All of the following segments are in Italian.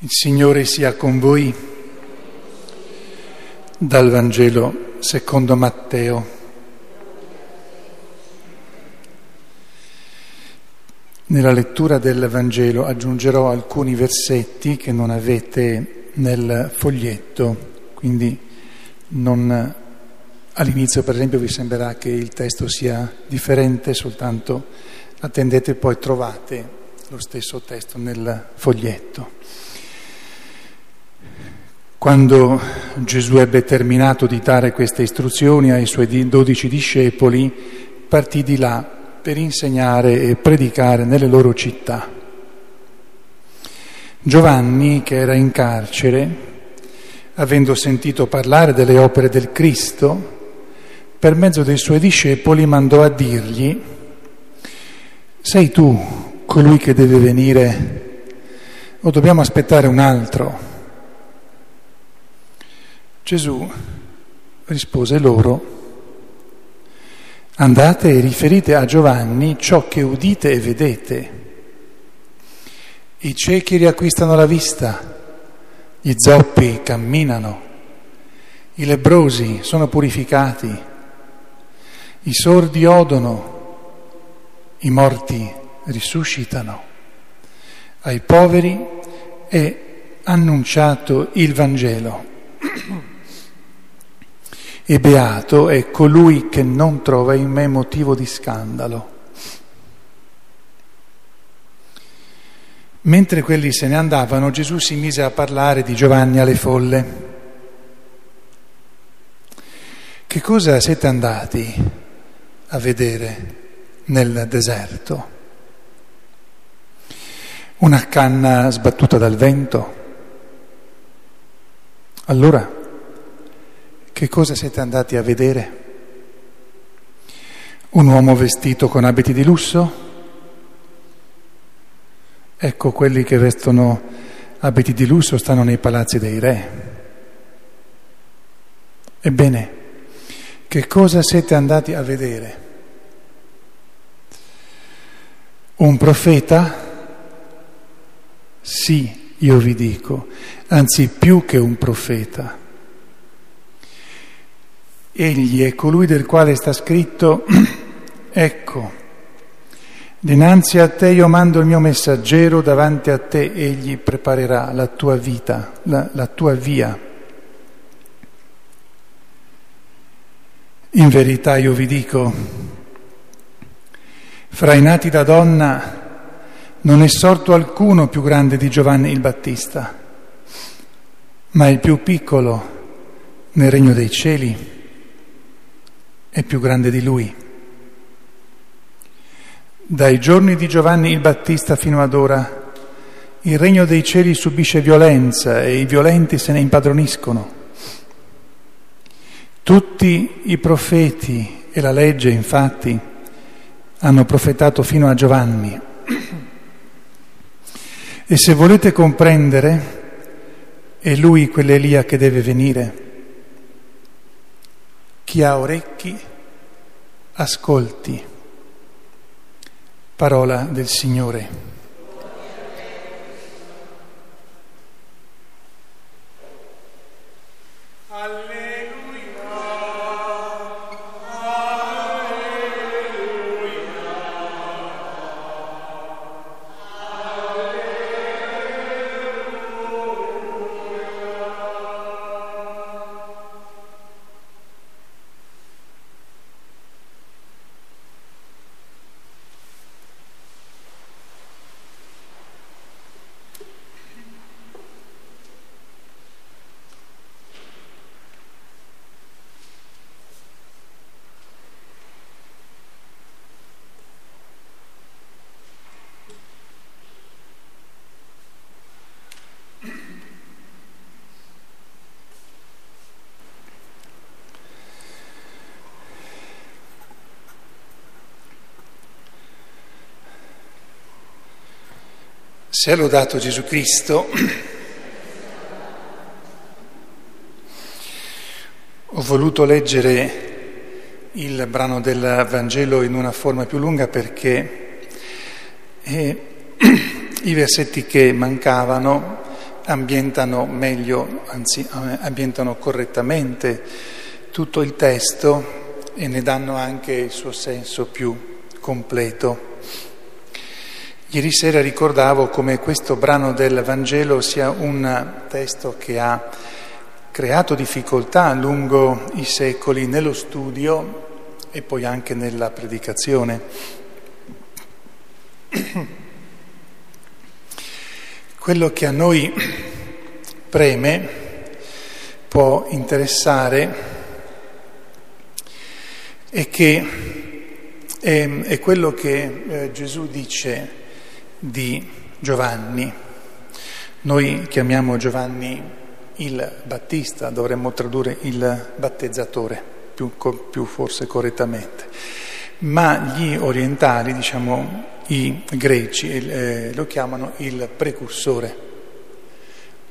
Il Signore sia con voi dal Vangelo secondo Matteo. Nella lettura del Vangelo aggiungerò alcuni versetti che non avete nel foglietto, quindi non, all'inizio per esempio vi sembrerà che il testo sia differente, soltanto attendete poi trovate lo stesso testo nel foglietto. Quando Gesù ebbe terminato di dare queste istruzioni ai suoi dodici discepoli, partì di là per insegnare e predicare nelle loro città. Giovanni, che era in carcere, avendo sentito parlare delle opere del Cristo, per mezzo dei suoi discepoli mandò a dirgli, sei tu colui che deve venire o dobbiamo aspettare un altro? Gesù rispose loro, andate e riferite a Giovanni ciò che udite e vedete. I ciechi riacquistano la vista, gli zoppi camminano, i lebrosi sono purificati, i sordi odono, i morti risuscitano, ai poveri è annunciato il Vangelo. E beato è colui che non trova in me motivo di scandalo. Mentre quelli se ne andavano, Gesù si mise a parlare di Giovanni alle folle. Che cosa siete andati a vedere nel deserto? Una canna sbattuta dal vento? Allora, che cosa siete andati a vedere? Un uomo vestito con abiti di lusso? Ecco, quelli che vestono abiti di lusso stanno nei palazzi dei re. Ebbene, che cosa siete andati a vedere? Un profeta? Sì, io vi dico, anzi più che un profeta. Egli è colui del quale sta scritto, ecco, dinanzi a te io mando il mio messaggero, davanti a te egli preparerà la tua vita, la, la tua via. In verità io vi dico, fra i nati da donna non è sorto alcuno più grande di Giovanni il Battista, ma il più piccolo nel regno dei cieli è più grande di lui. Dai giorni di Giovanni il Battista fino ad ora il regno dei cieli subisce violenza e i violenti se ne impadroniscono. Tutti i profeti e la legge, infatti, hanno profetato fino a Giovanni. E se volete comprendere, è lui quell'Elia che deve venire. Chi ha orecchi, ascolti. Parola del Signore. Sia lodato Gesù Cristo. Ho voluto leggere il brano del Vangelo in una forma più lunga perché eh, i versetti che mancavano ambientano meglio, anzi ambientano correttamente tutto il testo e ne danno anche il suo senso più completo. Ieri sera ricordavo come questo brano del Vangelo sia un testo che ha creato difficoltà lungo i secoli nello studio e poi anche nella predicazione. Quello che a noi preme può interessare è che è, è quello che eh, Gesù dice di Giovanni. Noi chiamiamo Giovanni il Battista, dovremmo tradurre il battezzatore, più, più forse correttamente. Ma gli orientali, diciamo i greci, eh, lo chiamano il precursore.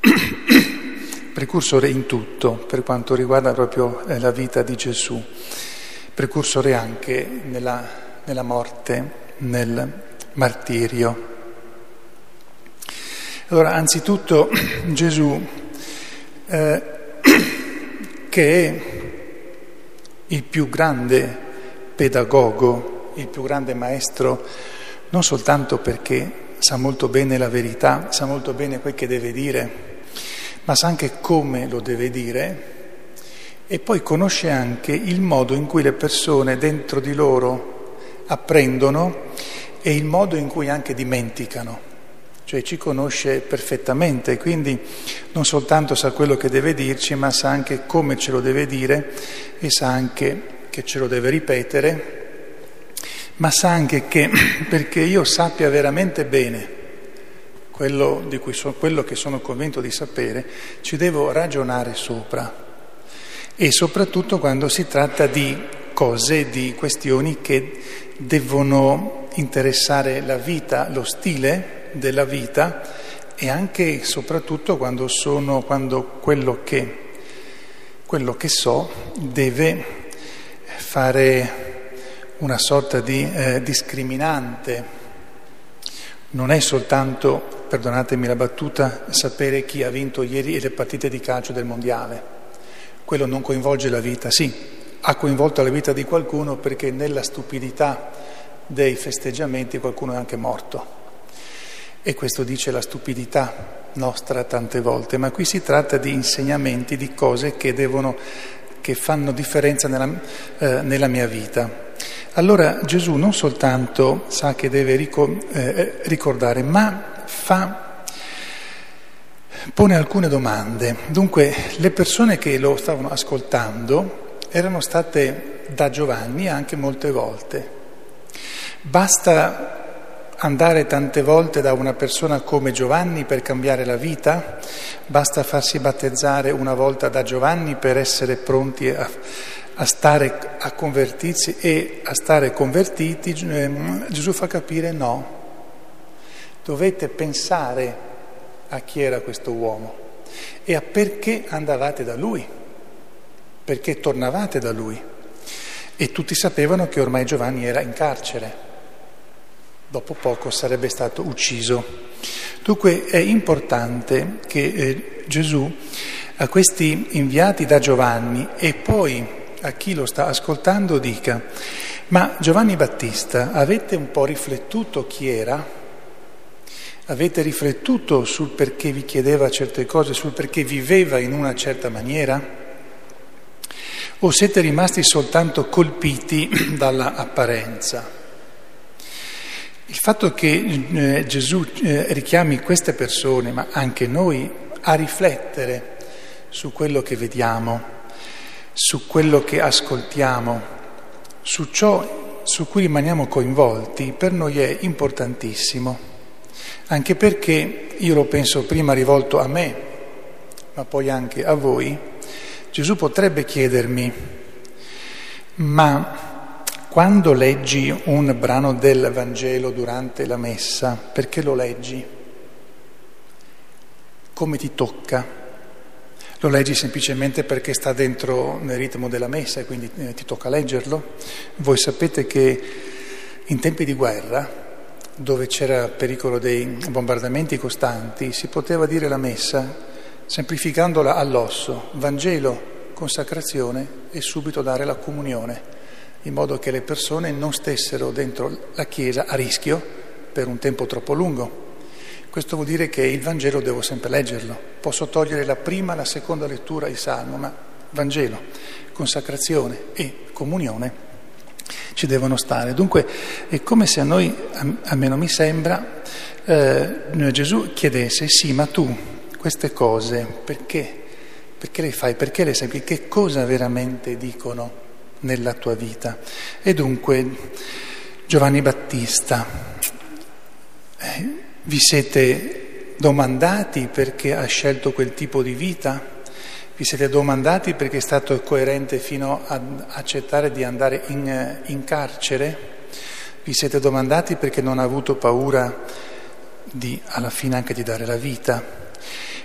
precursore in tutto, per quanto riguarda proprio eh, la vita di Gesù. Precursore anche nella, nella morte, nel martirio. Allora, anzitutto Gesù, eh, che è il più grande pedagogo, il più grande maestro, non soltanto perché sa molto bene la verità, sa molto bene quel che deve dire, ma sa anche come lo deve dire e poi conosce anche il modo in cui le persone dentro di loro apprendono e il modo in cui anche dimenticano cioè ci conosce perfettamente, quindi non soltanto sa quello che deve dirci, ma sa anche come ce lo deve dire e sa anche che ce lo deve ripetere, ma sa anche che perché io sappia veramente bene quello, so, quello che sono convinto di sapere, ci devo ragionare sopra. E soprattutto quando si tratta di cose, di questioni che devono interessare la vita, lo stile della vita e anche e soprattutto quando, sono, quando quello, che, quello che so deve fare una sorta di eh, discriminante. Non è soltanto, perdonatemi la battuta, sapere chi ha vinto ieri le partite di calcio del mondiale. Quello non coinvolge la vita, sì, ha coinvolto la vita di qualcuno perché nella stupidità dei festeggiamenti qualcuno è anche morto. E questo dice la stupidità nostra tante volte, ma qui si tratta di insegnamenti, di cose che, devono, che fanno differenza nella, eh, nella, mia vita. Allora Gesù non soltanto sa che deve eh, ricordare, ma fa, pone alcune domande. Dunque le persone che lo stavano ascoltando erano state da Giovanni anche molte volte. Basta andare tante volte da una persona come Giovanni per cambiare la vita? Basta farsi battezzare una volta da Giovanni per essere pronti a, a stare a convertirsi e a stare convertiti? Ehm, Gesù fa capire no. Dovete pensare a chi era questo uomo e a perché andavate da lui, perché tornavate da lui. E tutti sapevano che ormai Giovanni era in carcere dopo poco sarebbe stato ucciso. Dunque è importante che eh, Gesù a questi inviati da Giovanni e poi a chi lo sta ascoltando dica, ma Giovanni Battista avete un po' riflettuto chi era? Avete riflettuto sul perché vi chiedeva certe cose, sul perché viveva in una certa maniera? O siete rimasti soltanto colpiti dalla apparenza? Il fatto che eh, Gesù eh, richiami queste persone, ma anche noi, a riflettere su quello che vediamo, su quello che ascoltiamo, su ciò su cui rimaniamo coinvolti, per noi è importantissimo, anche perché io lo penso prima rivolto a me, ma poi anche a voi, Gesù potrebbe chiedermi, ma quando leggi un brano del Vangelo durante la messa, perché lo leggi? Come ti tocca? Lo leggi semplicemente perché sta dentro nel ritmo della messa e quindi eh, ti tocca leggerlo? Voi sapete che in tempi di guerra dove c'era pericolo dei bombardamenti costanti, si poteva dire la messa semplificandola all'osso, Vangelo, consacrazione e subito dare la comunione, in modo che le persone non stessero dentro la Chiesa a rischio per un tempo troppo lungo. Questo vuol dire che il Vangelo devo sempre leggerlo. Posso togliere la prima, la seconda lettura, il Salmo, ma Vangelo, consacrazione e comunione ci devono stare. Dunque è come se a noi, almeno mi sembra, eh, Gesù chiedesse, sì, ma tu queste cose perché? Perché le fai? Perché le segui? Che cosa veramente dicono nella tua vita? E dunque Giovanni Battista, eh, vi siete domandati perché ha scelto quel tipo di vita? Vi siete domandati perché è stato coerente fino ad accettare di andare in, in carcere? Vi siete domandati perché non ha avuto paura di, alla fine anche di dare la vita?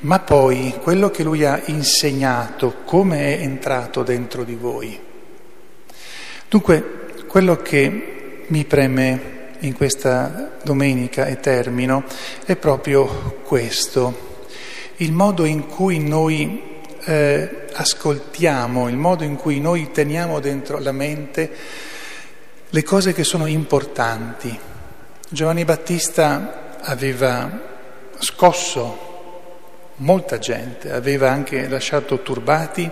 Ma poi quello che lui ha insegnato, come è entrato dentro di voi? Dunque, quello che mi preme in questa domenica e termino è proprio questo, il modo in cui noi eh, ascoltiamo, il modo in cui noi teniamo dentro la mente le cose che sono importanti. Giovanni Battista aveva scosso molta gente, aveva anche lasciato turbati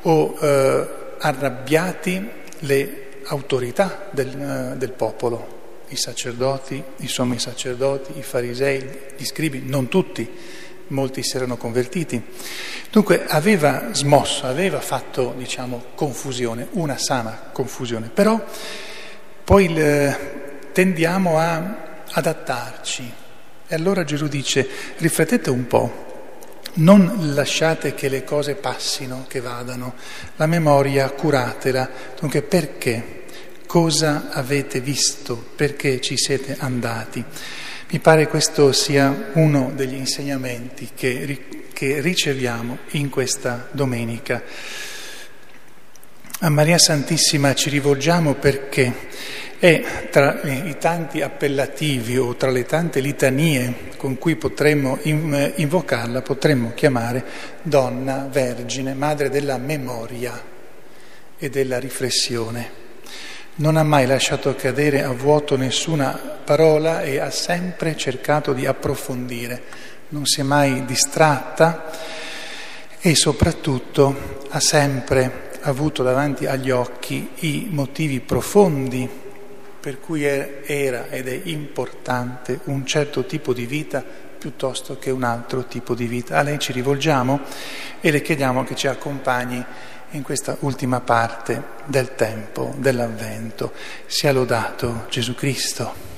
o eh, arrabbiati le autorità del, eh, del popolo, i sacerdoti, i sommi sacerdoti, i farisei, gli scribi, non tutti, molti si erano convertiti. Dunque aveva smosso, aveva fatto, diciamo, confusione, una sana confusione, però poi le, tendiamo a adattarci. E allora Gesù dice, riflettete un po', non lasciate che le cose passino, che vadano, la memoria curatela, dunque perché? Cosa avete visto? Perché ci siete andati? Mi pare questo sia uno degli insegnamenti che, che riceviamo in questa domenica. A Maria Santissima ci rivolgiamo perché è tra i tanti appellativi o tra le tante litanie con cui potremmo invocarla, potremmo chiamare donna, vergine, madre della memoria e della riflessione. Non ha mai lasciato cadere a vuoto nessuna parola e ha sempre cercato di approfondire, non si è mai distratta e soprattutto ha sempre avuto davanti agli occhi i motivi profondi per cui era ed è importante un certo tipo di vita piuttosto che un altro tipo di vita. A lei ci rivolgiamo e le chiediamo che ci accompagni in questa ultima parte del tempo dell'avvento. Sia lodato Gesù Cristo.